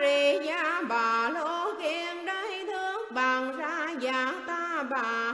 rê gia bà lô kiên đây thước bằng ra già ta bà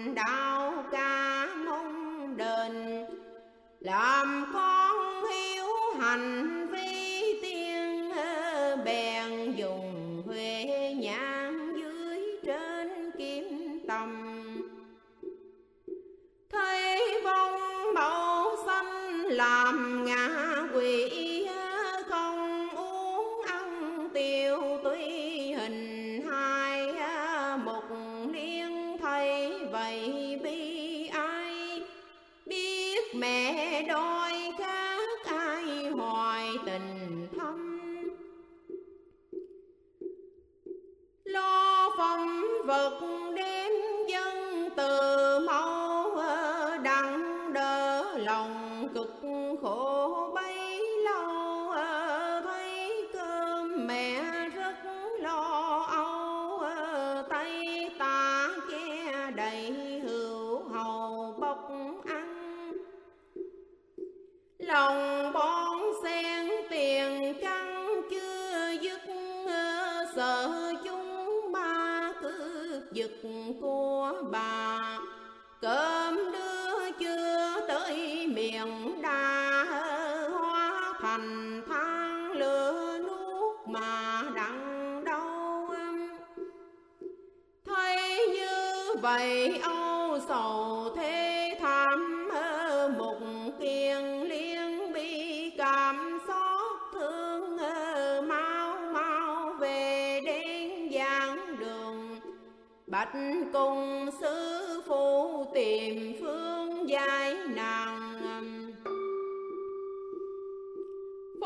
கொண்டான்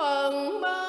phần mơ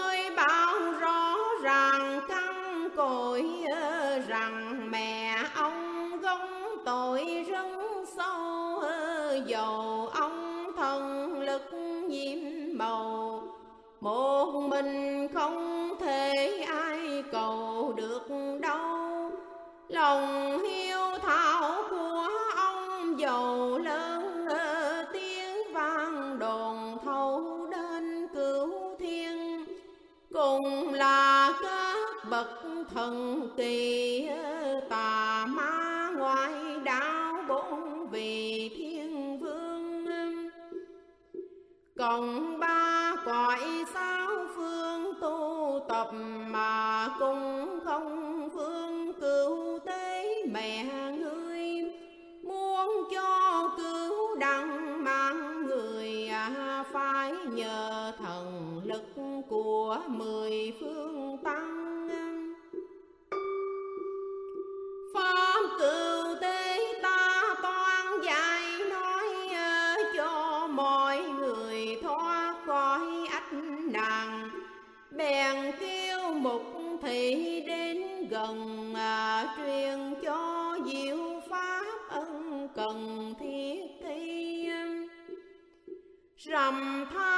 ำพา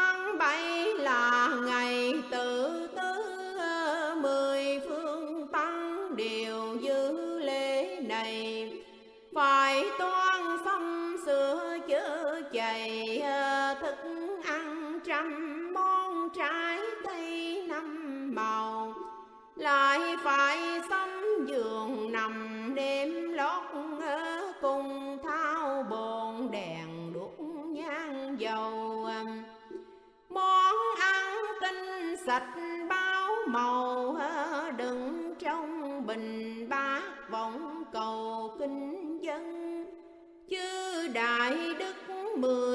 bịch bao màu đựng trong bình bát vọng cầu kinh dân. Chư đại đức mười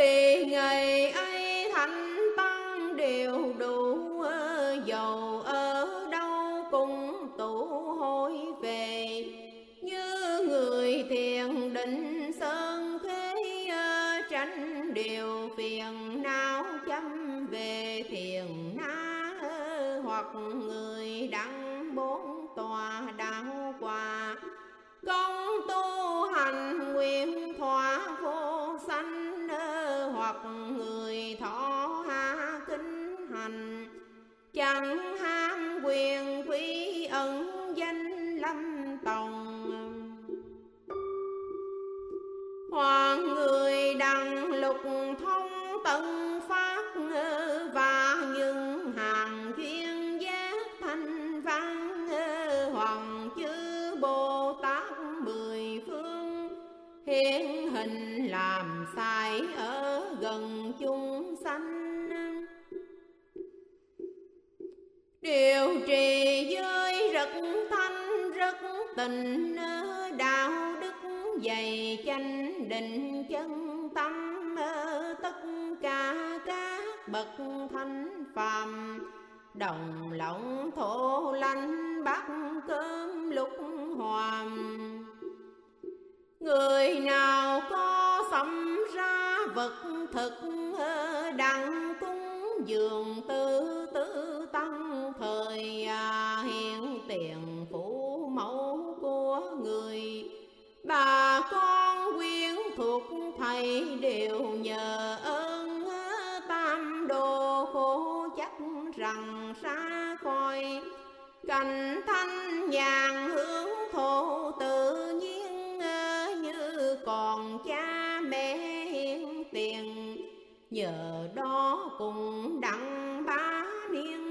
vì ngày ấy thánh tăng đều đủ hằng ham quyền quý ẩn danh lâm tòng. Hoàng người đằng lục thông tận kiều trì giới rất thanh, rất tình đạo đức dày chanh định chân tâm tất cả các bậc thanh phàm. Đồng lộng thổ lanh bát cơm lục hoàng. Người nào có sắm ra vật thực đặng cúng dường tư tiền phủ mẫu của người. Bà con quyến thuộc thầy đều nhờ ơn tam đồ khổ chắc rằng xa coi cành thanh nhàn hướng thổ tự nhiên như còn cha mẹ hiền tiền. Nhờ đó cùng đặng ba niên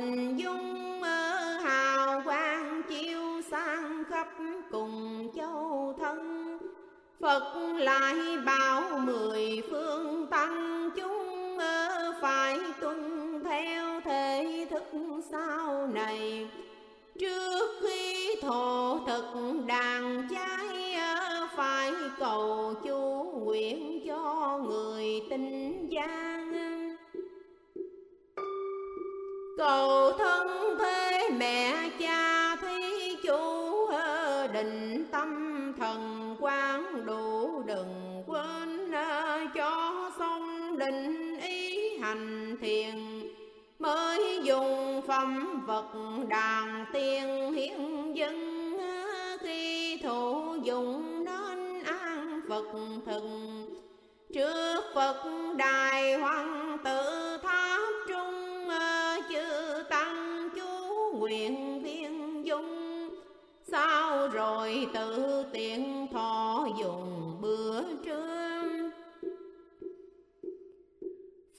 hình dung hào quang chiếu sang khắp cùng châu thân. Phật lại bảo mười phương tăng, chúng phải tuân theo thể thức sau này. Trước khi thổ thực đàn cha cầu thân thế mẹ cha thí chú định tâm thần quán đủ đừng quên cho xong định ý hành thiền. Mới dùng phẩm vật đàn tiên hiến dân khi thủ dụng nên an phật thần. Trước phật đài hoàng tử nguyện viên dung. Sao rồi tự tiện thọ dùng bữa trưa?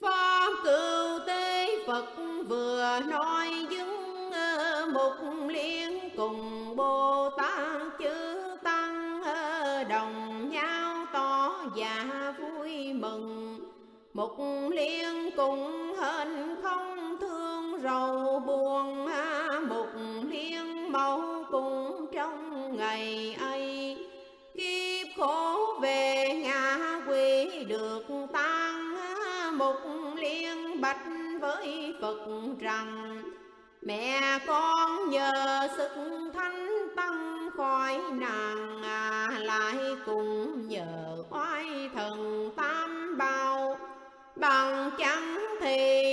Pháp cựu tế Phật vừa nói dứng ờ, Mục liên cùng Bồ Tát chư Tăng ờ, Đồng nhau tỏ và vui mừng. Mục liên cùng hên Phật rằng Mẹ con nhờ sức thanh tăng khỏi nàng à, Lại cùng nhờ oai thần tam bao Bằng chẳng thì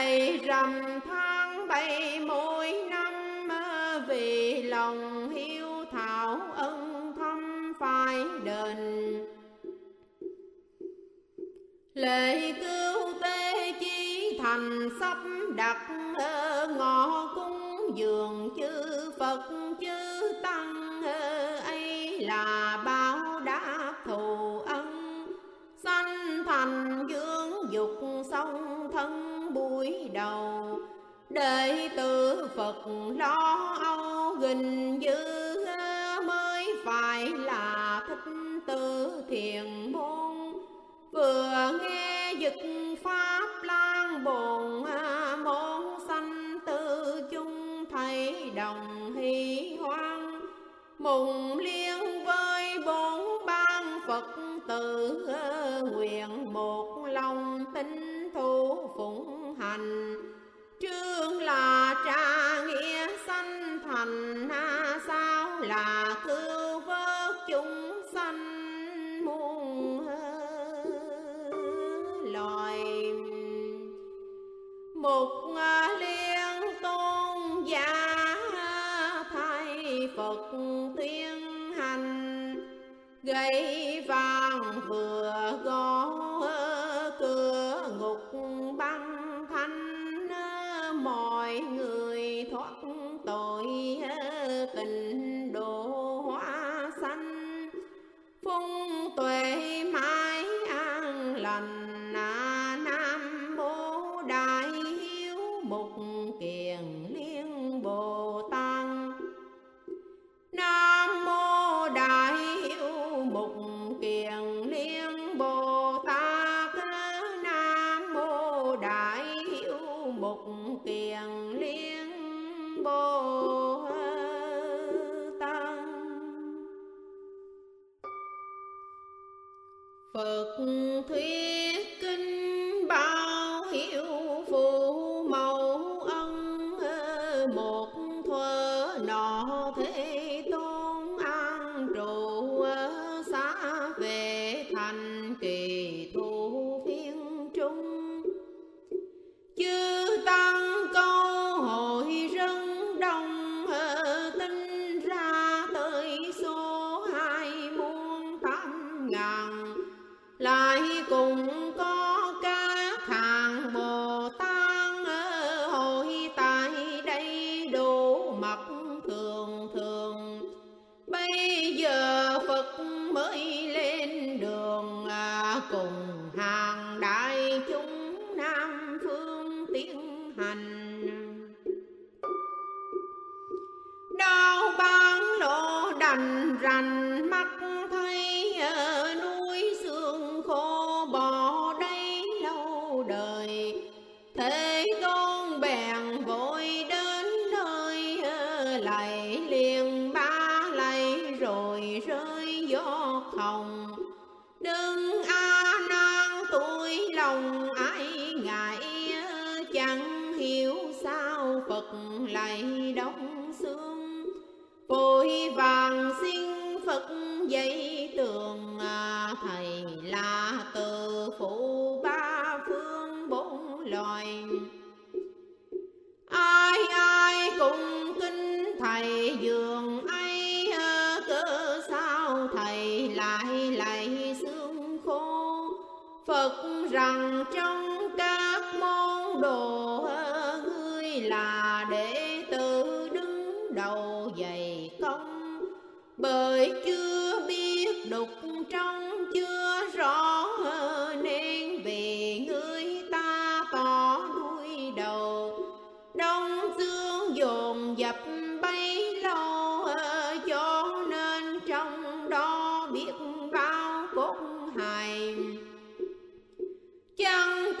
bảy rằm tháng bảy một Mm-hmm. No. Phật thuyết.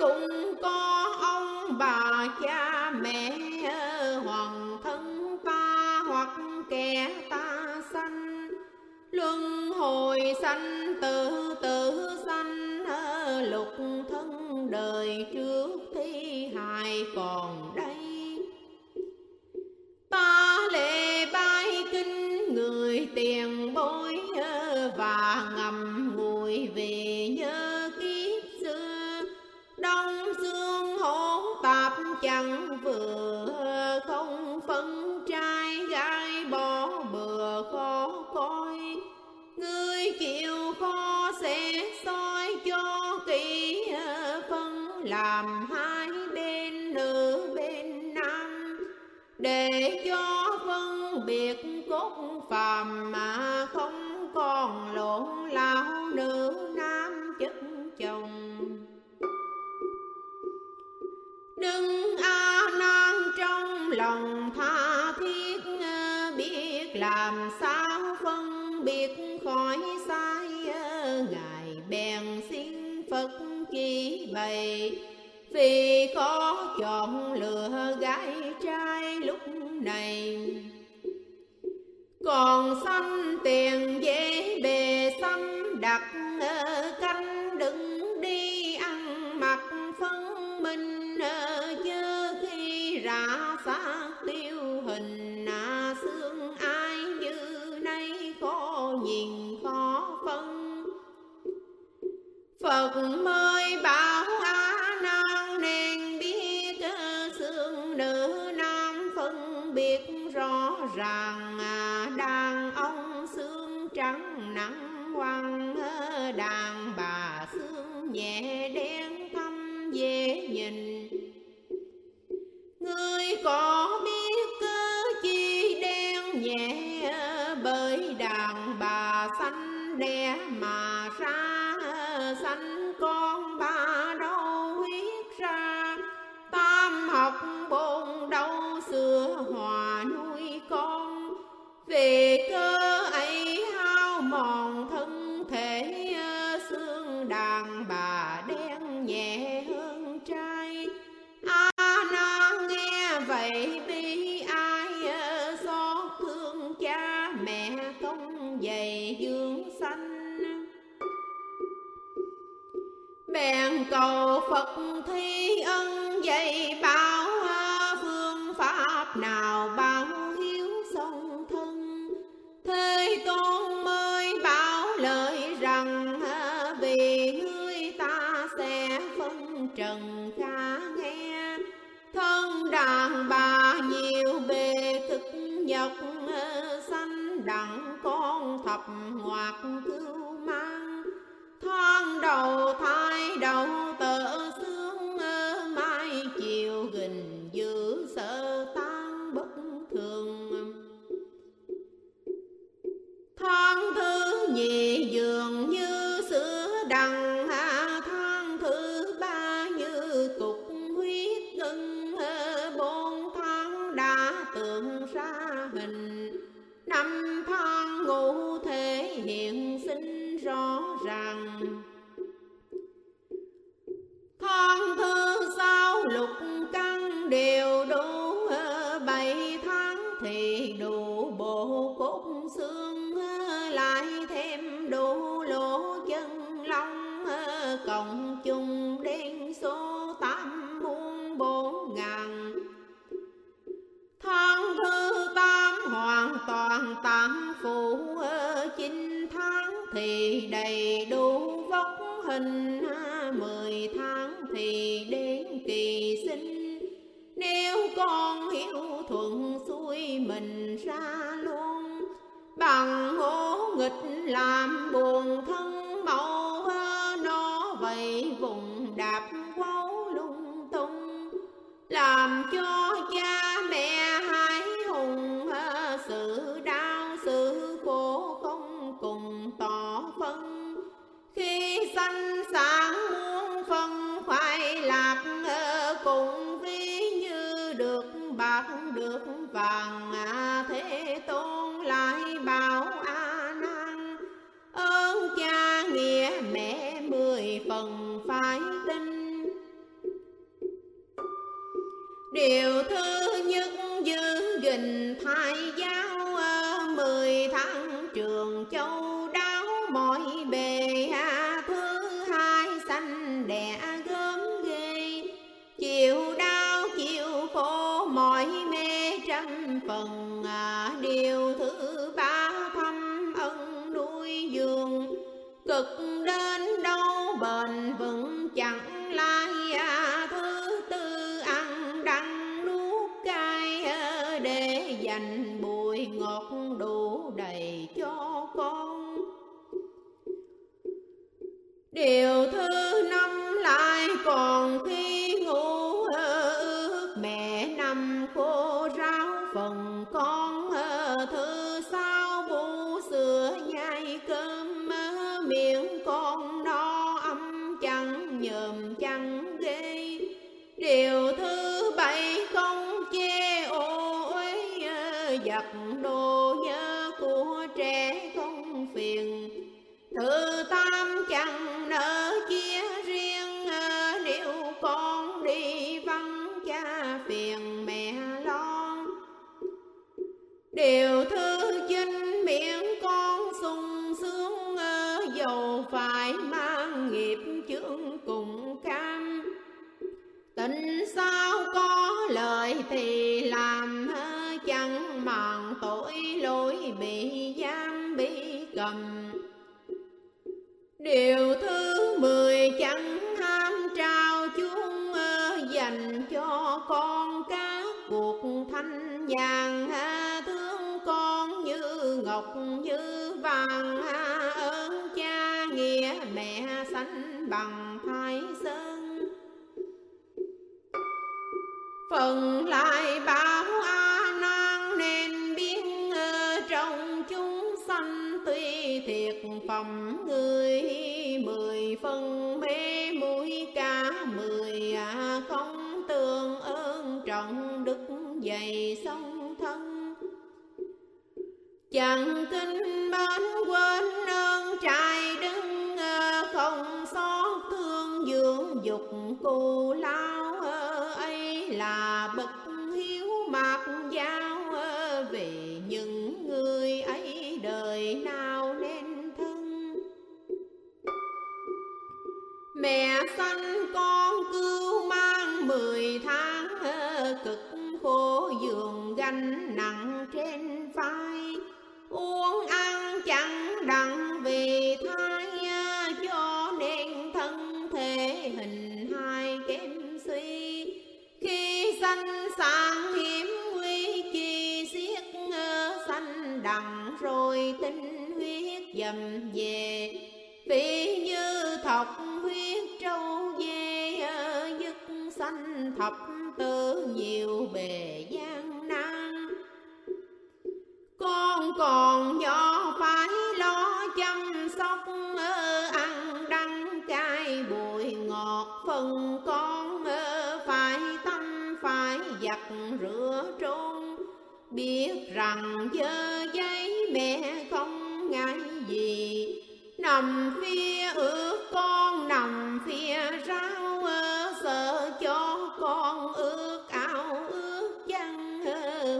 cũng có ông bà cha mẹ hoàng thân ta hoặc kẻ ta sanh. Luân hồi sanh tử này. Vì khó chọn lựa gái trai lúc này, còn xanh tiền dễ bề xăm đặt ở canh đừng đi ăn mặc phân minh. Ở chớ khi rã xác tiêu hình à xương ai như nay khó nhìn khó phân. Phật mới bảo 你 vàng, ơn cha nghĩa mẹ sanh bằng thái sơn. Phần lại bảo a nan nên biết ờ, trong chúng sanh tuy thiệt phẩm người mười phân. Chẳng kinh mến quên ơn trai đứng không xót thương dưỡng dục cù lao ấy là bậc hiếu mạc giao về những người ấy đời nào nên thân. Mẹ sanh con cứu mang mười tháng cực khổ giường gánh sang hiểm nguy chi xiết xanh đằng, rồi tinh huyết dầm về. Vì như thọc huyết trâu dê dứt xanh thập tử nhiều bề gian nan. Con còn nhỏ phải rửa trôn biết rằng dơ giấy mẹ không ngại gì. Nằm phía ước con, nằm phía rau sợ cho con ước áo ước chân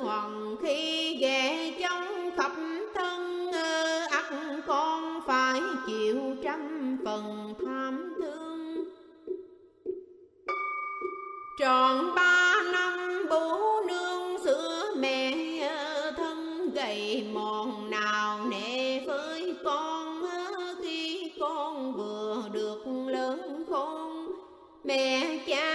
hoàng khi ghé trong khắp thân ắt con phải chịu trăm phần tham thương. Tròn ba năm nương sữa mẹ thân gầy mòn nào nề với con, khi con vừa được lớn khôn, mẹ cha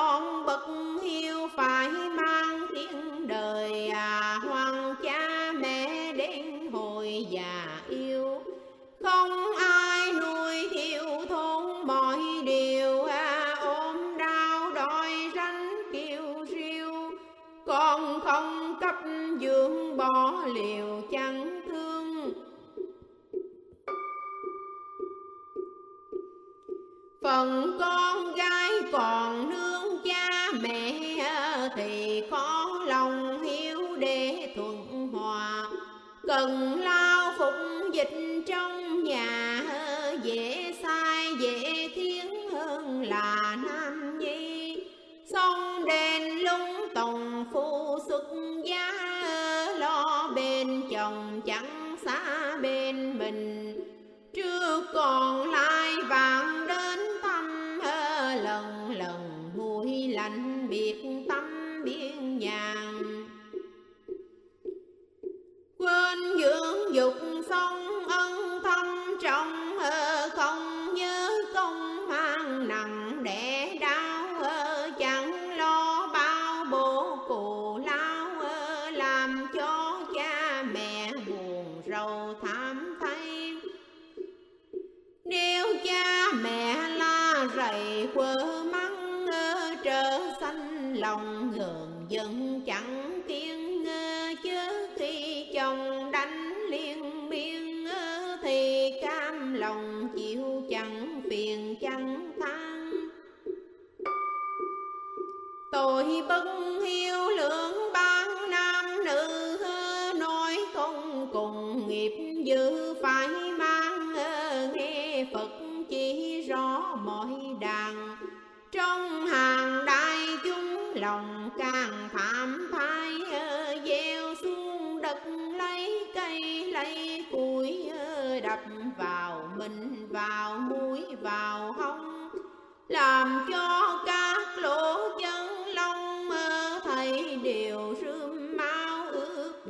con bậc hiếu phải mang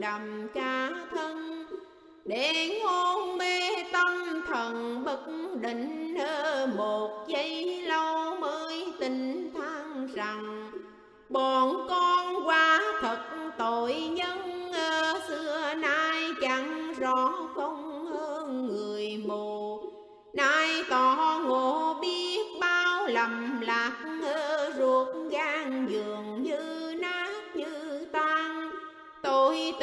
đầm cha thân. Để hôn mê tâm thần bất định Một giây lâu mới tình than rằng, Bọn con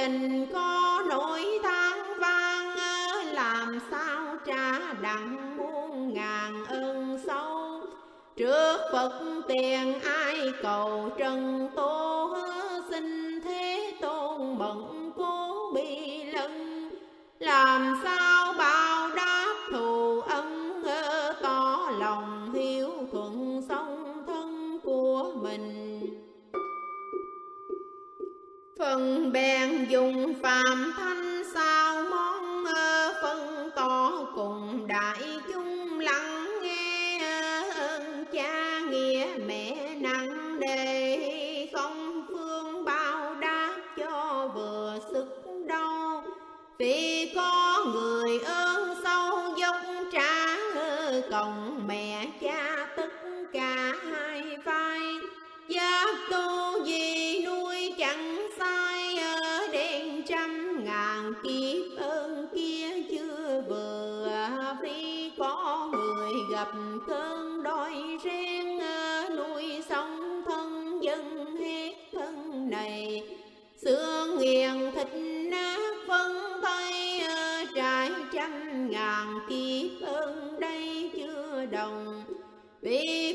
tình có nỗi than vang, làm sao trả đặng muôn ngàn ơn sâu? Trước phật tiền ai cầu trần tô phần bèn dùng phàm thanh sao món phân to cùng đại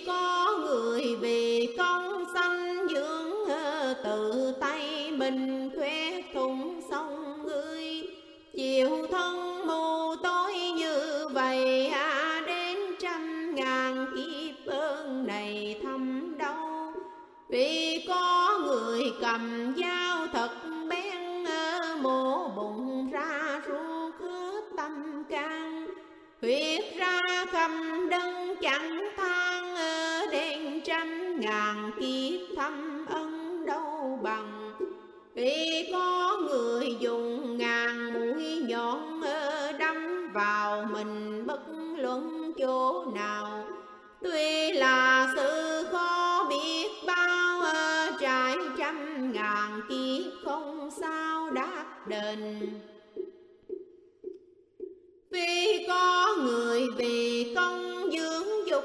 có người vì công sanh dưỡng tự tay mình khoe thùng sông ngươi. Chiều thân mù tối như vậy à đến trăm ngàn kiếp ơn này thâm đau. Vì có người cầm dao thật bén mổ bụng ra ruột hết tâm can. Huyết ra cầm đơn chẳng tha ngàn kiếp thâm ân đâu bằng. Vì có người dùng ngàn mũi nhọn đâm vào mình, bất luận chỗ nào. Tuy là sự khó biết bao trải, trăm ngàn kiếp không sao đáp đền. Vì có người vì công dưỡng dục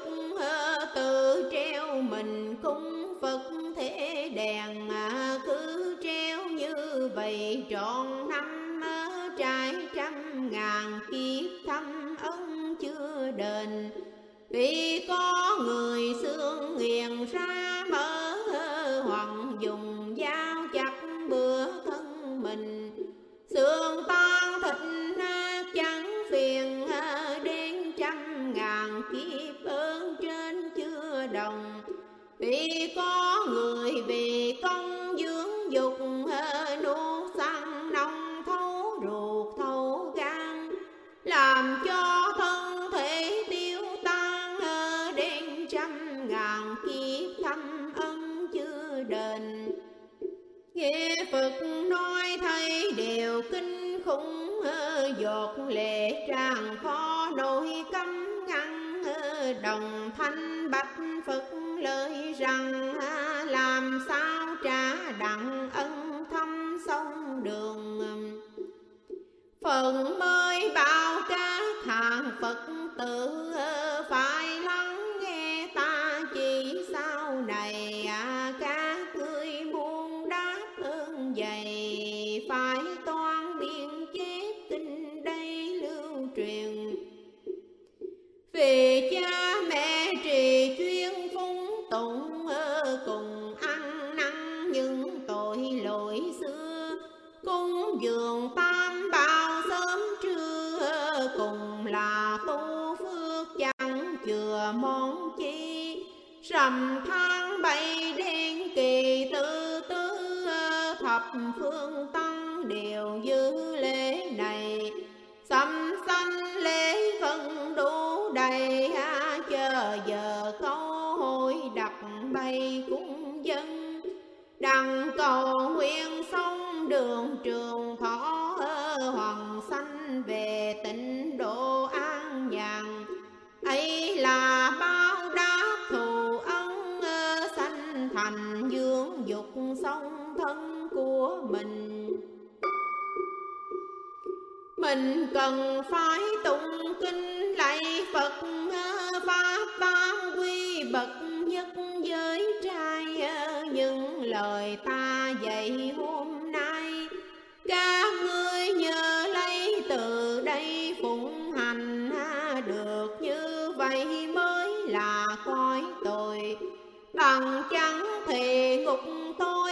mình cung Phật thế đèn à, cứ treo như vậy trọn năm à, trải trăm ngàn kiếp thâm ân chưa đền. Vì có người xương nghiền ra giọt lệ tràn khó nỗi cấm ngăn. Đồng thanh bạch Phật lời rằng, làm sao trả đặng ân thâm sông đường? Phần mới bao các hàng Phật tử cha mẹ trì chuyên phúng tụng cùng ăn năn những tội lỗi xưa. Cung dường tam bao sớm trưa, cùng là tu phước chẳng chừa món chi. Rằm tháng bảy đen kỳ tư tứ thập phương tăng mình cần phải tụng kinh lạy Phật. Pháp ban quy bậc nhất giới trai ờ, những lời ta dạy hôm nay. Các ngươi nhớ lấy từ đây phụng hành được như vậy mới là coi tội. Bằng chẳng thì ngục tôi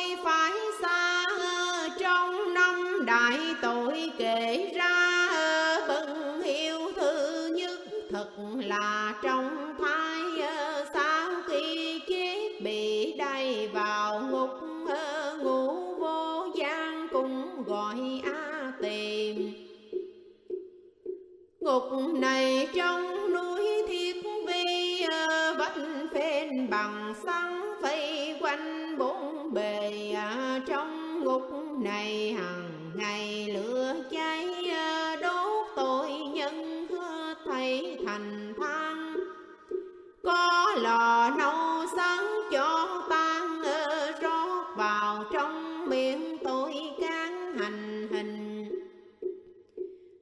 cục này trong núi thiết vi ờ, vách phên bằng xăng vây quanh bốn bề ờ, trong ngục này hằng ngày lửa cháy ờ, đốt tội nhân thầy thành than có lò nấu sáng cho tan rót vào trong miệng tôi can hành hình.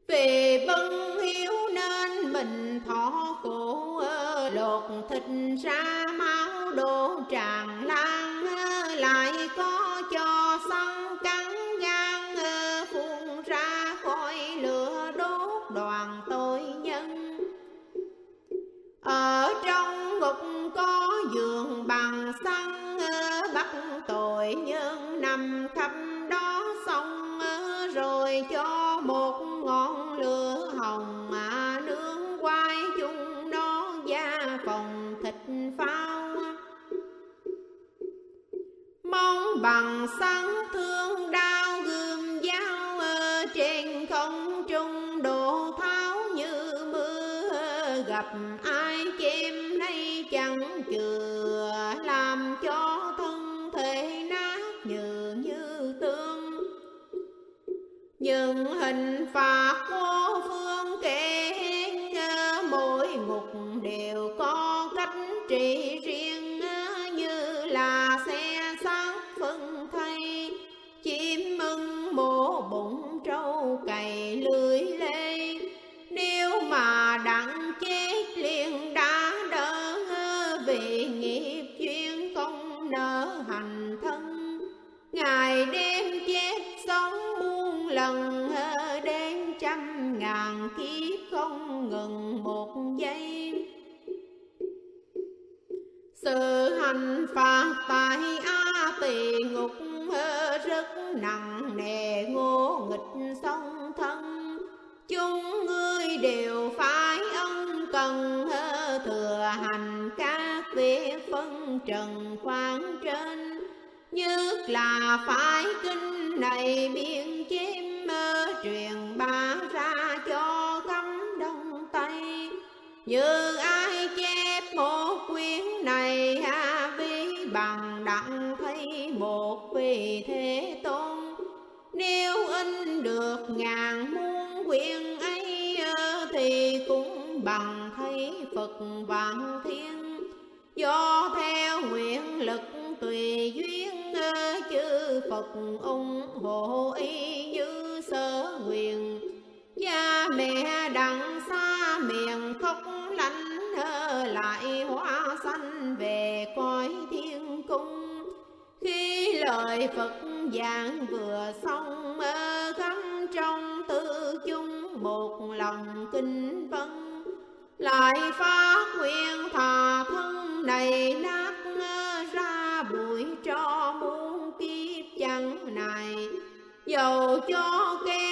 Vì bưng yếu nên mình thọ khổ lột thịt ra máu đổ tràn lan lại có cho săn cắn gan phun ra khói lửa đốt đoàn tội nhân. Ở trong ngục có giường sáng thương. Thiên cung. Khi lời phật giảng vừa xong, mơ gắm trong tư chung một lòng kinh vân. Lại phát nguyện thà thân này nát ra bụi cho muôn kiếp chẳng này. Dầu cho keo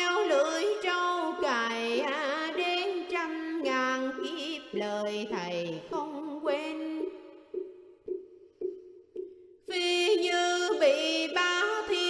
như bị ba thiên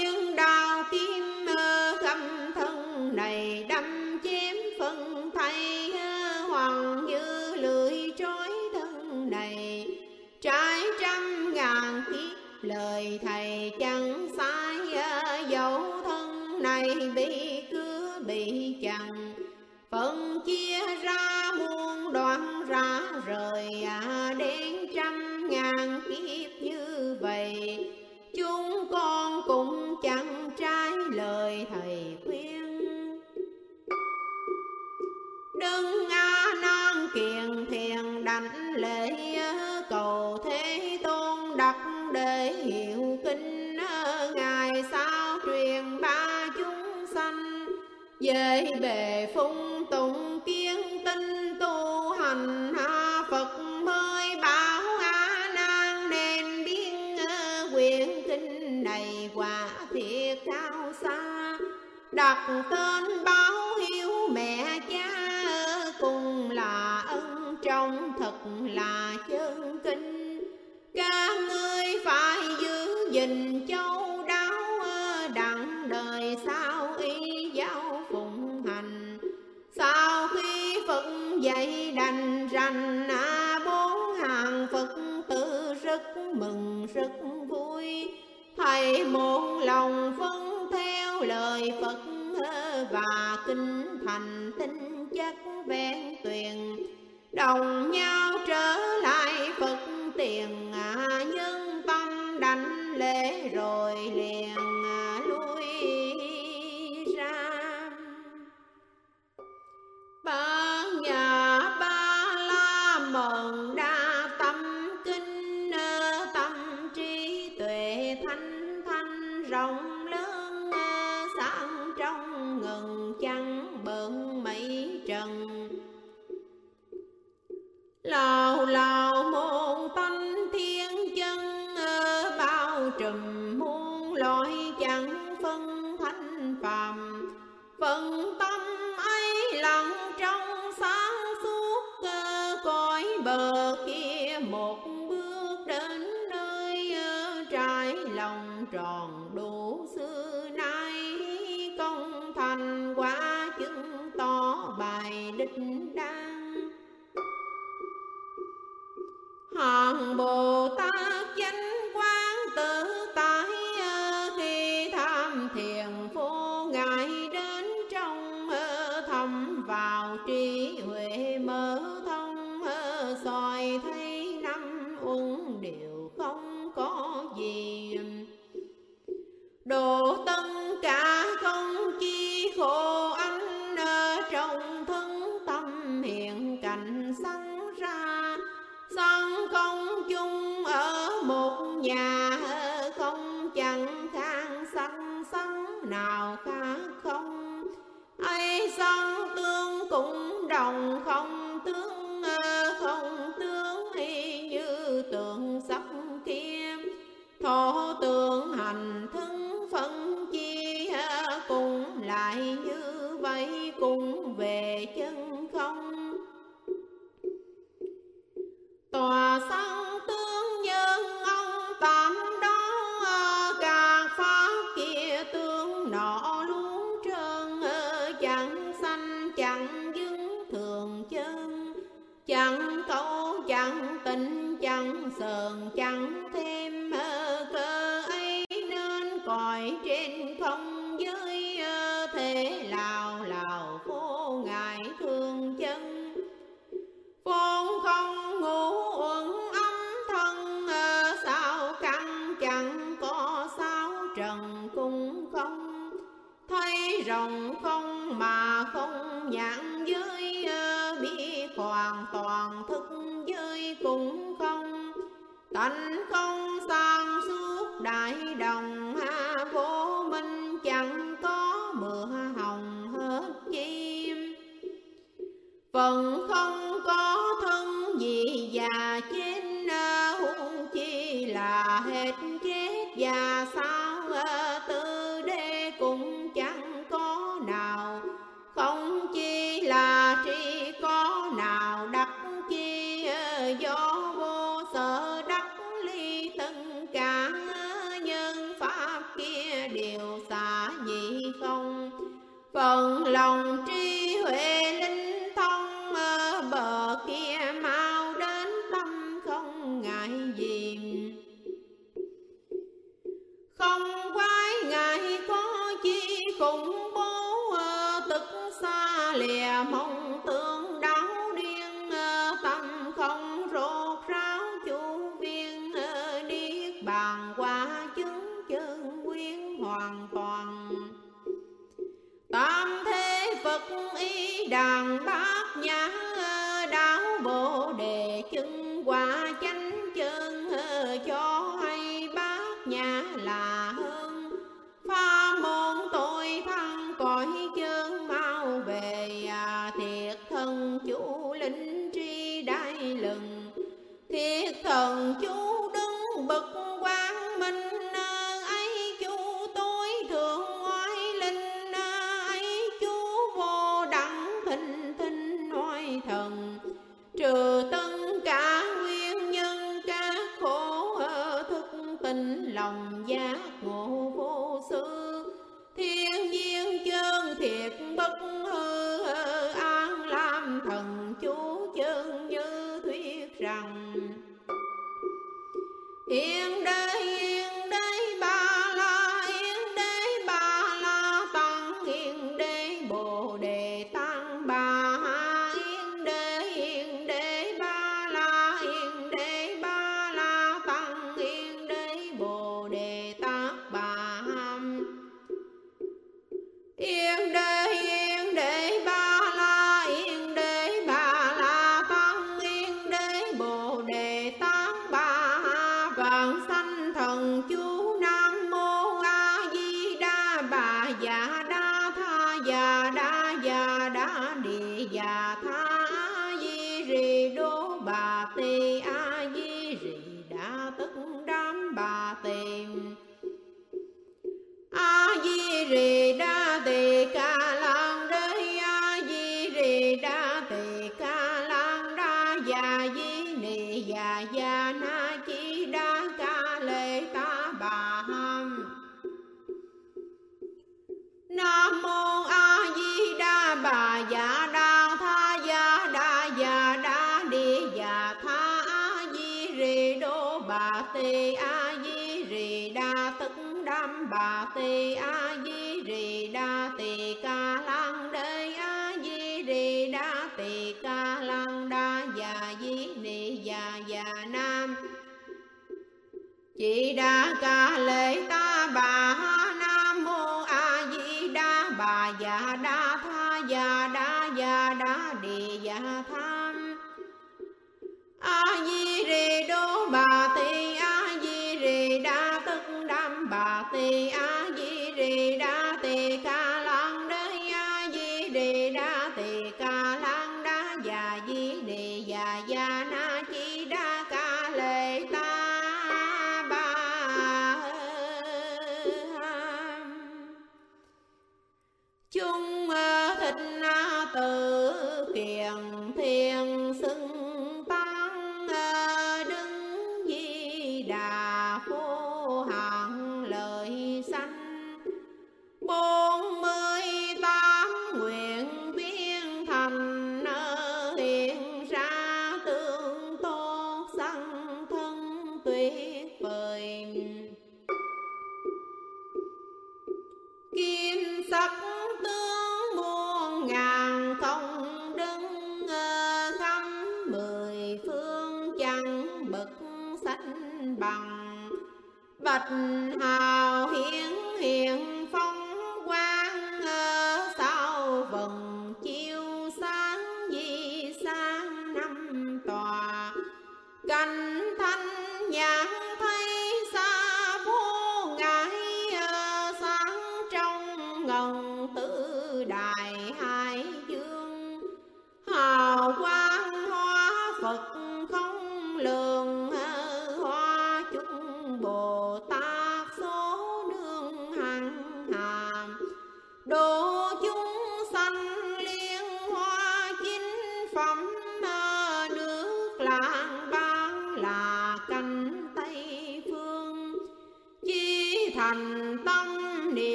xưng nan kiền thiền đảnh lễ cầu thế tôn đặc để hiệu kinh ngài sao truyền ba chúng sanh. Về bề phung tùng kiến tinh tu hành ha phật mới bảo a nan nên biến quyển kinh này quả thiệt cao xa. Đặt tên báo là chân kinh. Ca ngươi phải giữ gìn châu đáo ờ, đặng đời sao y giáo phụng hành. Sau khi phật dạy đành rành à, bốn hàng phật tử rất mừng rất vui. Thầy một lòng phân theo lời phật ờ, và kinh thành tinh chất vẹn tuyền đồng nhau trở lại phật tiền nhưng tâm đảnh lễ rồi liền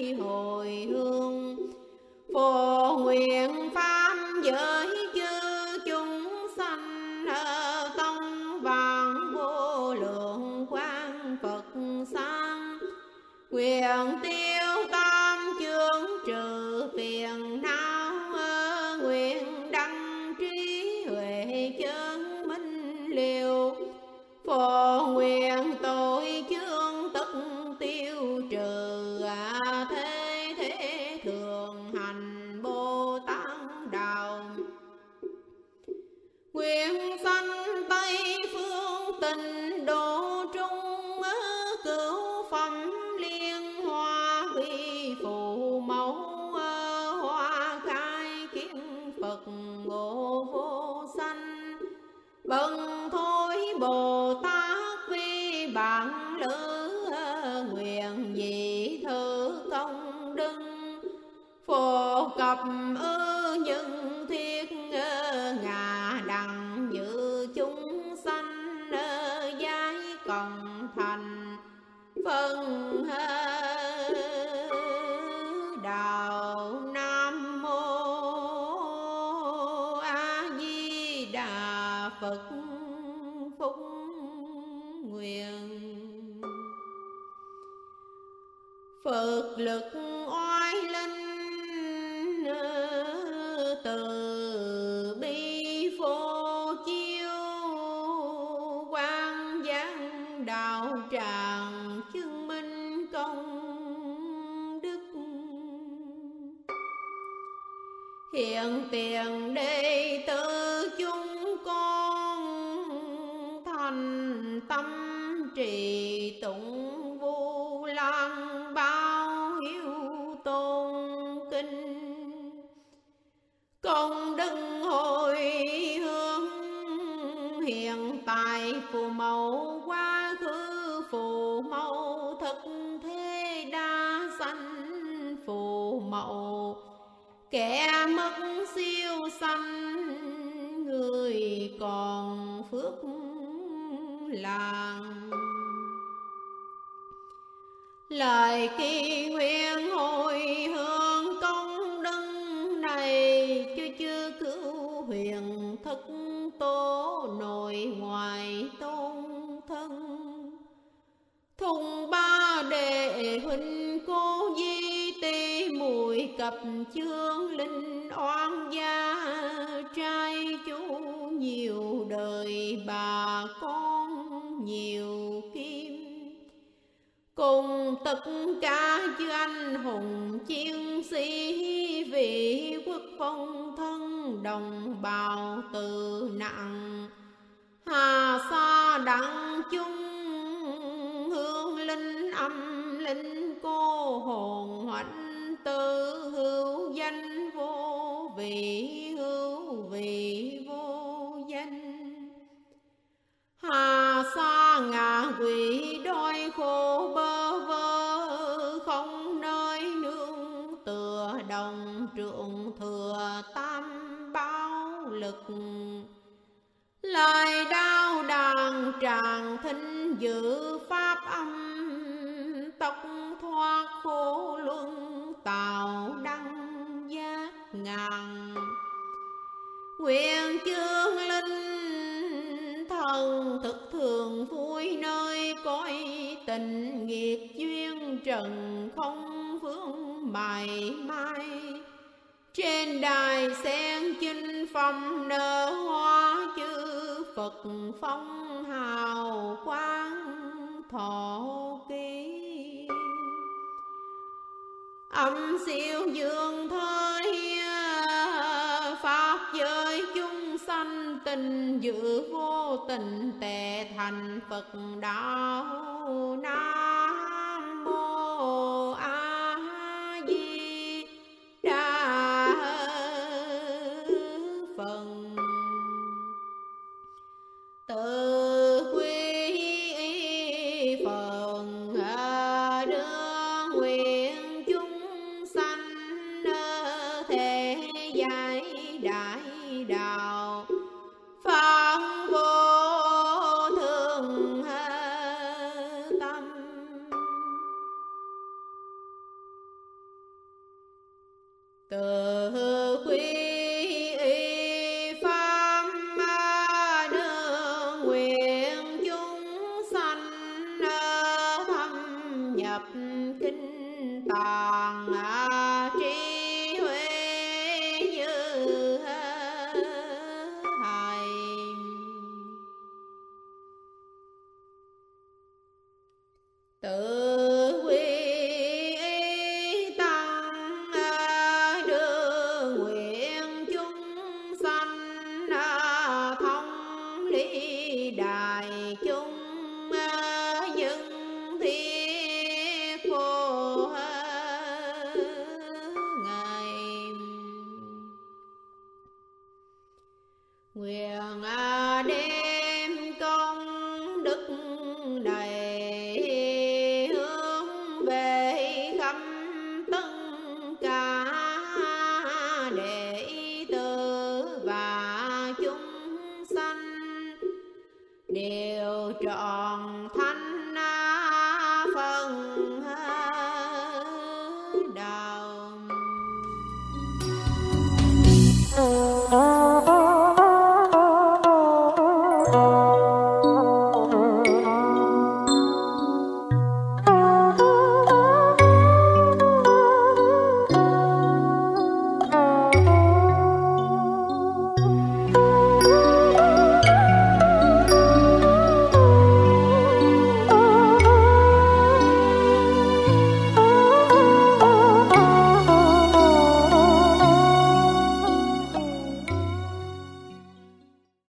phước kẻ mất siêu sanh người còn phước làng lời kỳ nguyện hồi gặp cập chương linh oan gia, trai chú nhiều đời, bà con nhiều kim. Cùng tất cả chư anh hùng chiến sĩ vì quốc phong thân đồng bào từ nặng. Hà sa đặng chung, hương linh âm linh cô hồn hoạnh tự hữu danh vô vị, hữu vị vô danh. Hà sa ngạ quỷ đôi khổ bơ vơ, Không nơi nương tựa đồng trượng thừa tam bao lực. Lời đau đàn tràng thinh giữ pháp âm, Tóc thoát khổ luân tạo đăng giác ngàn. Nguyện chương linh thần thực thường vui nơi cõi tình nghiệt duyên trần không vương mày mai trên đài sen chinh phong nở hoa chư phật phong hào quang thọ. Âm siêu dương thơi pháp giới chúng sanh tình dự vô tình, tề thành phật đạo nam mô